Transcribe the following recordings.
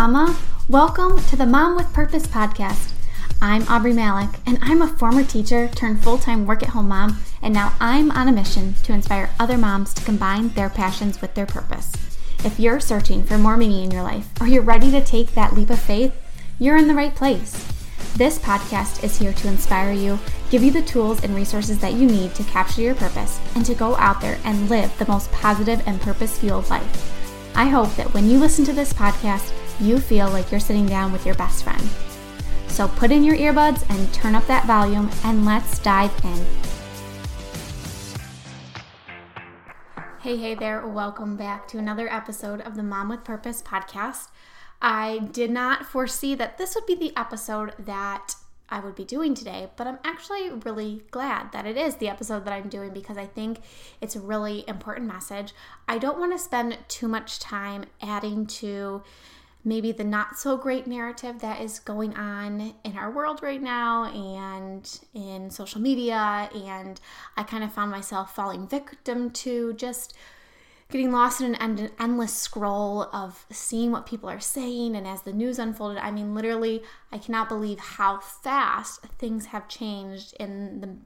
Mama! Welcome to the Mom with Purpose podcast. I'm Aubrey Malick, and I'm a former teacher turned full time work at home mom, and now I'm on a mission to inspire other moms to combine their passions with their purpose. If you're searching for more meaning in your life, or you're ready to take that leap of faith, you're in the right place. This podcast is here to inspire you, give you the tools and resources that you need to capture your purpose, and to go out there and live the most positive and purpose fueled life. I hope that when you listen to this podcast, you feel like you're sitting down with your best friend. So put in your earbuds and turn up that volume, and let's dive in. Hey, hey there. Welcome back to another episode of the Mom with Purpose podcast. I did not foresee that this would be the episode that I would be doing today, but I'm actually really glad that it is the episode that I'm doing because I think it's a really important message. I don't want to spend too much time adding to maybe the not so great narrative that is going on in our world right now and in social media. And I kind of found myself falling victim to just getting lost in an endless scroll of seeing what people are saying. And as the news unfolded, I mean, literally, I cannot believe how fast things have changed in the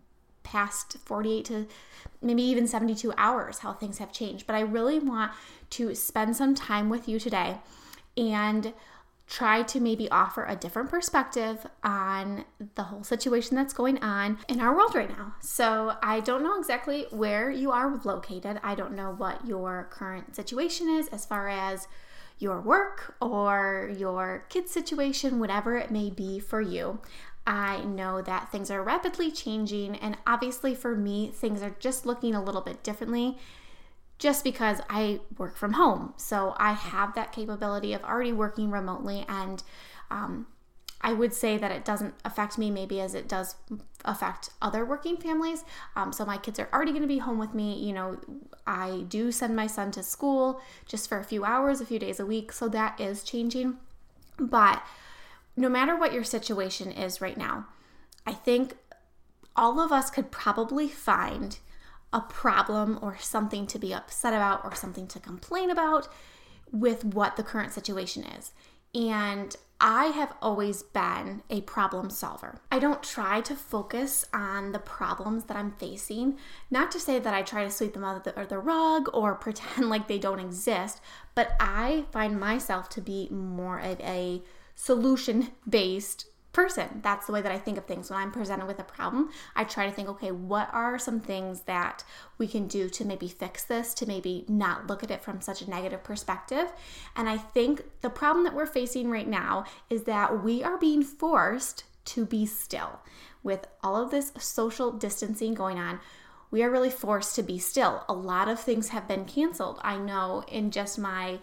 past 48 to maybe even 72 hours, how things have changed. But I really want to spend some time with you today and try to maybe offer a different perspective on the whole situation that's going on in our world right now. So, I don't know exactly where you are located. I don't know what your current situation is as far as your work or your kid situation, whatever it may be for you. I know that things are rapidly changing, and obviously for me, things are just looking a little bit differently just because I work from home. So I have that capability of already working remotely. And um, I would say that it doesn't affect me maybe as it does affect other working families. Um, so my kids are already going to be home with me. You know, I do send my son to school just for a few hours, a few days a week. So that is changing. But no matter what your situation is right now, I think all of us could probably find a problem or something to be upset about or something to complain about with what the current situation is. And I have always been a problem solver. I don't try to focus on the problems that I'm facing. Not to say that I try to sweep them under the, the rug or pretend like they don't exist, but I find myself to be more of a solution based person. That's the way that I think of things. When I'm presented with a problem, I try to think, okay, what are some things that we can do to maybe fix this, to maybe not look at it from such a negative perspective? And I think the problem that we're facing right now is that we are being forced to be still. With all of this social distancing going on, we are really forced to be still. A lot of things have been canceled. I know in just my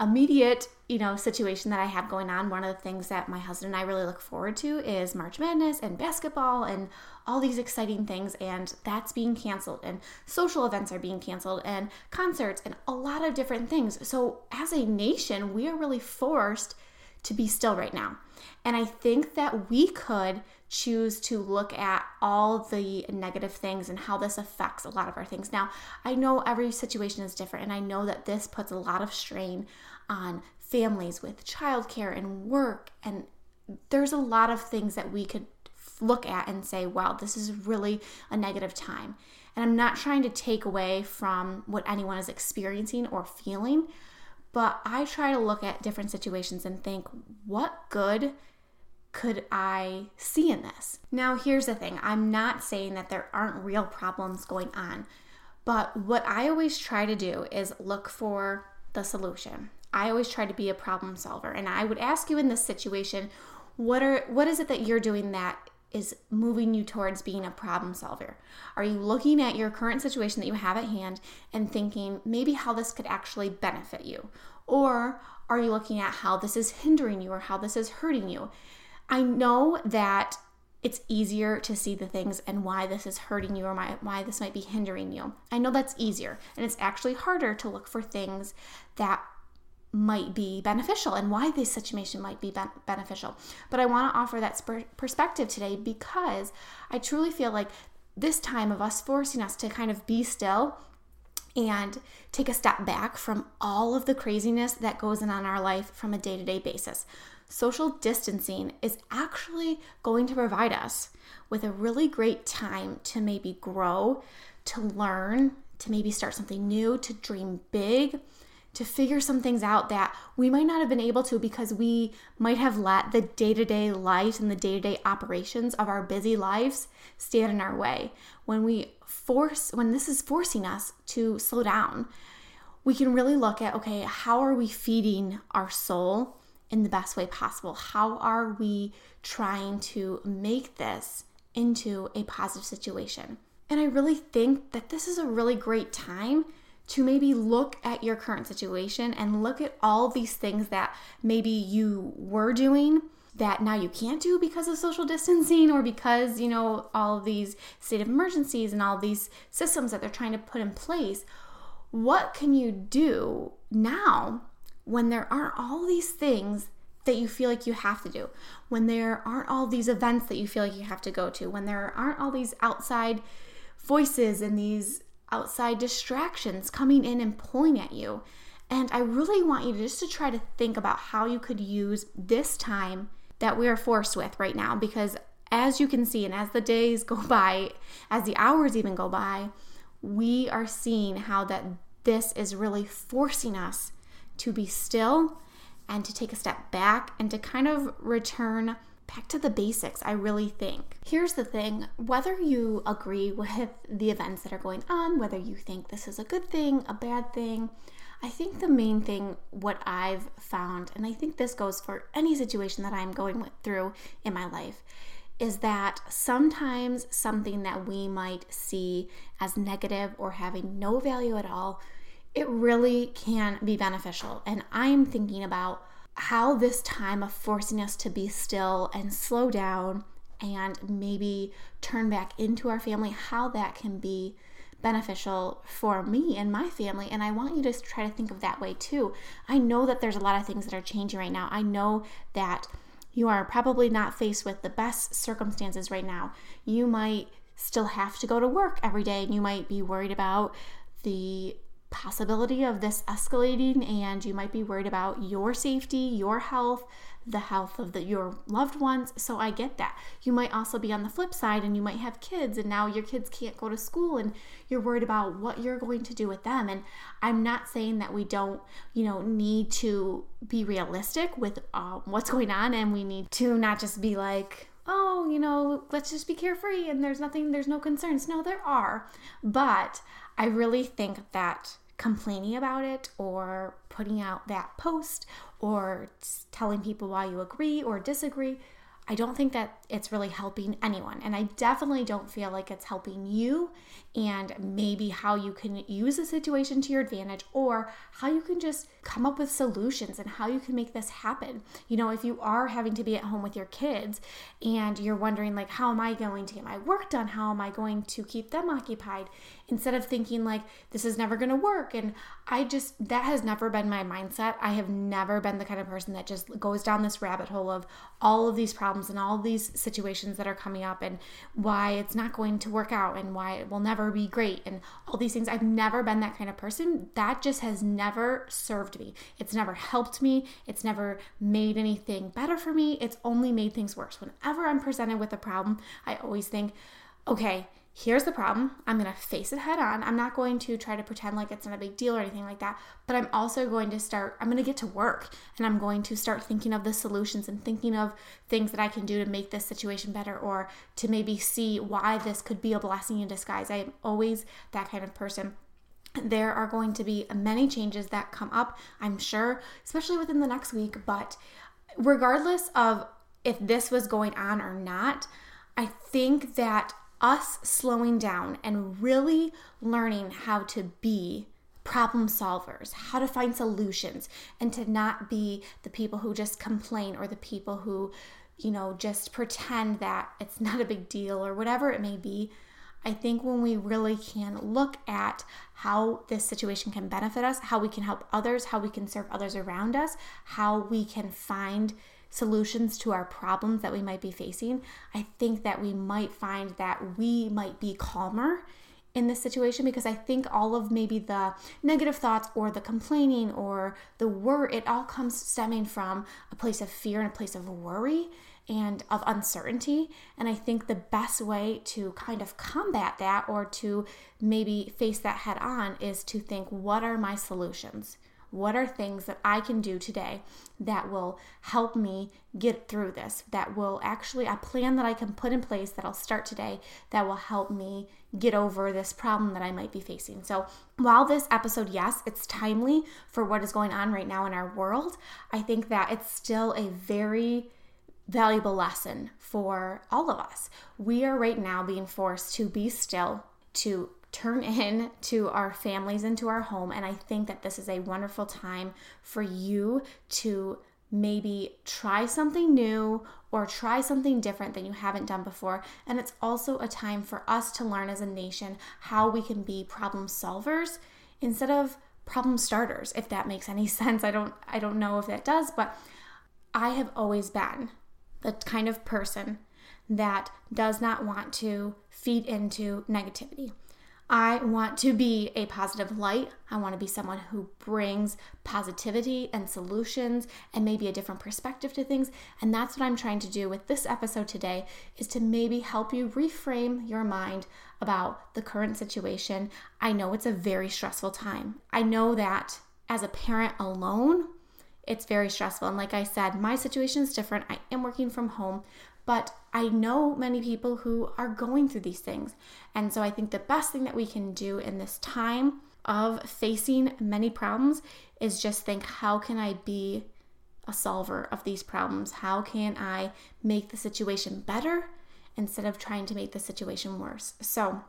immediate you know situation that i have going on one of the things that my husband and i really look forward to is march madness and basketball and all these exciting things and that's being canceled and social events are being canceled and concerts and a lot of different things. So as a nation we are really forced to be still right now. And i think that we could choose to look at all the negative things and how this affects a lot of our things. Now, I know every situation is different, and I know that this puts a lot of strain on families with childcare and work, and there's a lot of things that we could look at and say, wow, this is really a negative time. And I'm not trying to take away from what anyone is experiencing or feeling, but I try to look at different situations and think, what good could I see in this? Now, here's the thing I'm not saying that there aren't real problems going on, but what I always try to do is look for the solution. I always try to be a problem solver. And I would ask you in this situation, what are what is it that you're doing that is moving you towards being a problem solver? Are you looking at your current situation that you have at hand and thinking maybe how this could actually benefit you? Or are you looking at how this is hindering you or how this is hurting you? I know that it's easier to see the things and why this is hurting you or why this might be hindering you. I know that's easier, and it's actually harder to look for things that might be beneficial and why this situation might be ben- beneficial. But I want to offer that sp- perspective today because I truly feel like this time of us forcing us to kind of be still and take a step back from all of the craziness that goes in on our life from a day to day basis. Social distancing is actually going to provide us with a really great time to maybe grow, to learn, to maybe start something new, to dream big, to figure some things out that we might not have been able to because we might have let the day to day life and the day to day operations of our busy lives stand in our way. When we force, when this is forcing us to slow down, we can really look at okay, how are we feeding our soul in the best way possible? How are we trying to make this into a positive situation? And I really think that this is a really great time to maybe look at your current situation and look at all these things that maybe you were doing that now you can't do because of social distancing or because, you know, all these state of emergencies and all these systems that they're trying to put in place. What can you do now when there aren't all these things that you feel like you have to do, when there aren't all these events that you feel like you have to go to, when there aren't all these outside voices and these outside distractions coming in and pulling at you. And I really want you just to try to think about how you could use this time that we are forced with right now because as you can see and as the days go by, as the hours even go by, we are seeing how that this is really forcing us to be still and to take a step back and to kind of return back to the basics, I really think. Here's the thing whether you agree with the events that are going on, whether you think this is a good thing, a bad thing, I think the main thing, what I've found, and I think this goes for any situation that I'm going with, through in my life, is that sometimes something that we might see as negative or having no value at all, it really can be beneficial. And I'm thinking about how this time of forcing us to be still and slow down and maybe turn back into our family, how that can be beneficial for me and my family. And I want you to try to think of that way too. I know that there's a lot of things that are changing right now. I know that you are probably not faced with the best circumstances right now. You might still have to go to work every day and you might be worried about the possibility of this escalating and you might be worried about your safety, your health, the health of the, your loved ones. So I get that. You might also be on the flip side and you might have kids and now your kids can't go to school and you're worried about what you're going to do with them. And I'm not saying that we don't, you know, need to be realistic with uh, what's going on and we need to not just be like, oh, you know, let's just be carefree and there's nothing, there's no concerns. No, there are. But I really think that complaining about it or putting out that post or telling people why you agree or disagree I don't think that it's really helping anyone. And I definitely don't feel like it's helping you and maybe how you can use the situation to your advantage or how you can just come up with solutions and how you can make this happen. You know, if you are having to be at home with your kids and you're wondering, like, how am I going to get my work done? How am I going to keep them occupied? Instead of thinking, like, this is never going to work. And I just, that has never been my mindset. I have never been the kind of person that just goes down this rabbit hole of all of these problems and all these situations that are coming up and why it's not going to work out and why it will never be great and all these things. I've never been that kind of person. That just has never served me. It's never helped me. It's never made anything better for me. It's only made things worse. Whenever I'm presented with a problem, I always think, okay, here's the problem. I'm going to face it head on. I'm not going to try to pretend like it's not a big deal or anything like that, but I'm also going to start, I'm going to get to work and I'm going to start thinking of the solutions and thinking of things that I can do to make this situation better or to maybe see why this could be a blessing in disguise. I am always that kind of person. There are going to be many changes that come up, I'm sure, especially within the next week, but regardless of if this was going on or not, I think that us slowing down and really learning how to be problem solvers, how to find solutions, and to not be the people who just complain or the people who, you know, just pretend that it's not a big deal or whatever it may be. I think when we really can look at how this situation can benefit us, how we can help others, how we can serve others around us, how we can find solutions to our problems that we might be facing, I think that we might find that we might be calmer in this situation because I think all of maybe the negative thoughts or the complaining or the worry, it all comes stemming from a place of fear and a place of worry and of uncertainty. And I think the best way to kind of combat that or to maybe face that head on is to think, what are my solutions? What are things that I can do today that will help me get through this? That will actually, a plan that I can put in place that I'll start today that will help me get over this problem that I might be facing. So, while this episode, yes, it's timely for what is going on right now in our world, I think that it's still a very valuable lesson for all of us. We are right now being forced to be still, to turn in to our families and to our home. And I think that this is a wonderful time for you to maybe try something new or try something different than you haven't done before. And it's also a time for us to learn as a nation how we can be problem solvers instead of problem starters if that makes any sense. I don't I don't know if that does, but I have always been the kind of person that does not want to feed into negativity. I want to be a positive light. I want to be someone who brings positivity and solutions and maybe a different perspective to things. And that's what I'm trying to do with this episode today is to maybe help you reframe your mind about the current situation. I know it's a very stressful time. I know that as a parent alone, it's very stressful. And like I said, my situation is different. I am working from home, but I know many people who are going through these things. And so I think the best thing that we can do in this time of facing many problems is just think how can I be a solver of these problems? How can I make the situation better instead of trying to make the situation worse? So,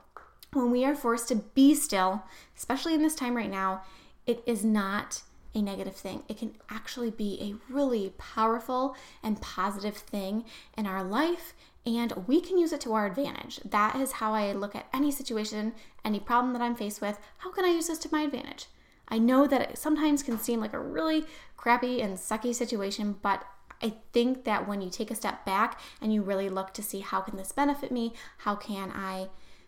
when we are forced to be still, especially in this time right now, it is not a negative thing. It can actually be a really powerful and positive thing in our life, and we can use it to our advantage. That is how I look at any situation, any problem that I'm faced with. How can I use this to my advantage? I know that it sometimes can seem like a really crappy and sucky situation, but I think that when you take a step back and you really look to see how can this benefit me? How can I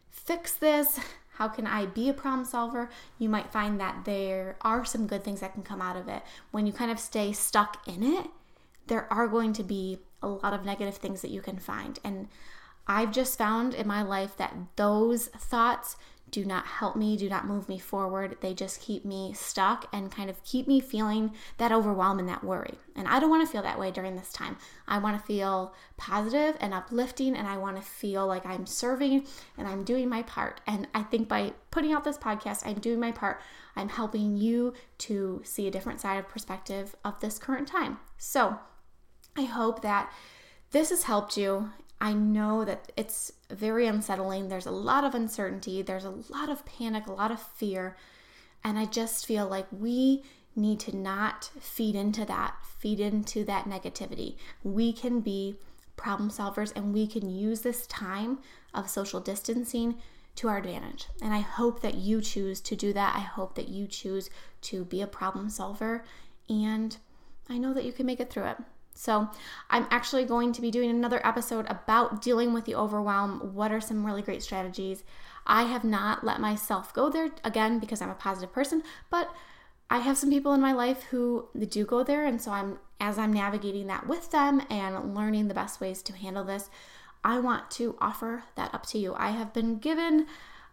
fix this? How can I be a problem solver? You might find that there are some good things that can come out of it. When you kind of stay stuck in it, there are going to be a lot of negative things that you can find. And I've just found in my life that those thoughts do not help me, do not move me forward. They just keep me stuck and kind of keep me feeling that overwhelm and that worry. And I don't want to feel that way during this time. I want to feel positive and uplifting, and I want to feel like I'm serving and I'm doing my part. And I think by putting out this podcast, I'm doing my part. I'm helping you to see a different side of perspective of this current time. So I hope that this has helped you I know that it's very unsettling. There's a lot of uncertainty, there's a lot of panic, a lot of fear. And I just feel like we need to not feed into that, feed into that negativity. We can be problem solvers and we can use this time of social distancing to our advantage. And I hope that you choose to do that. I hope that you choose to be a problem solver. And I know that you can make it through it. So, I'm actually going to be doing another episode about dealing with the overwhelm. What are some really great strategies? I have not let myself go there again because I'm a positive person, but I have some people in my life who do go there, and so I'm as I'm navigating that with them and learning the best ways to handle this, I want to offer that up to you. I have been given,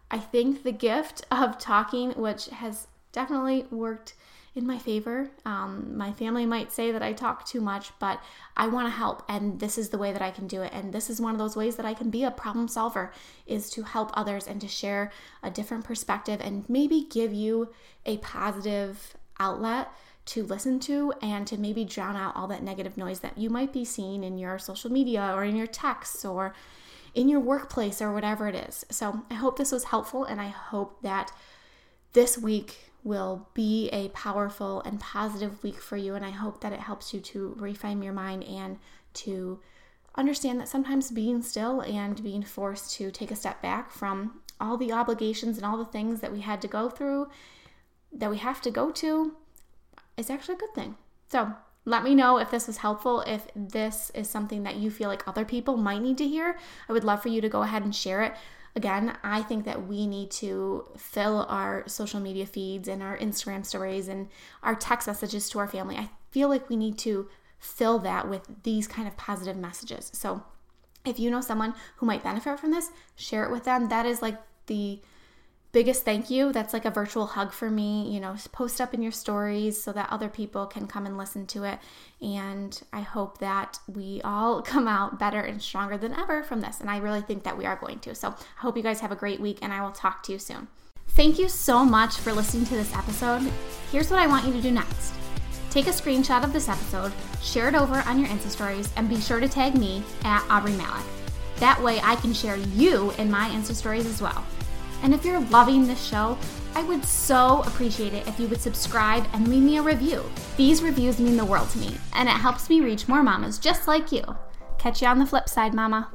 I think, the gift of talking, which has definitely worked in my favor. Um, my family might say that I talk too much, but I want to help, and this is the way that I can do it. And this is one of those ways that I can be a problem solver is to help others and to share a different perspective and maybe give you a positive outlet to listen to and to maybe drown out all that negative noise that you might be seeing in your social media or in your texts or in your workplace or whatever it is. So I hope this was helpful and I hope that this week will be a powerful and positive week for you. And I hope that it helps you to reframe your mind and to understand that sometimes being still and being forced to take a step back from all the obligations and all the things that we had to go through, that we have to go to, is actually a good thing. So let me know if this was helpful, if this is something that you feel like other people might need to hear. I would love for you to go ahead and share it. Again, I think that we need to fill our social media feeds and our Instagram stories and our text messages to our family. I feel like we need to fill that with these kind of positive messages. So if you know someone who might benefit from this, share it with them. That is like the biggest thank you. That's like a virtual hug for me. You know, post up in your stories so that other people can come and listen to it. And I hope that we all come out better and stronger than ever from this. And I really think that we are going to. So I hope you guys have a great week and I will talk to you soon. Thank you so much for listening to this episode. Here's what I want you to do next. Take a screenshot of this episode, share it over on your Insta stories, and be sure to tag me at Aubrey Malick. That way I can share you in my Insta stories as well. And if you're loving this show, I would so appreciate it if you would subscribe and leave me a review. These reviews mean the world to me, and it helps me reach more mamas just like you. Catch you on the flip side, mama.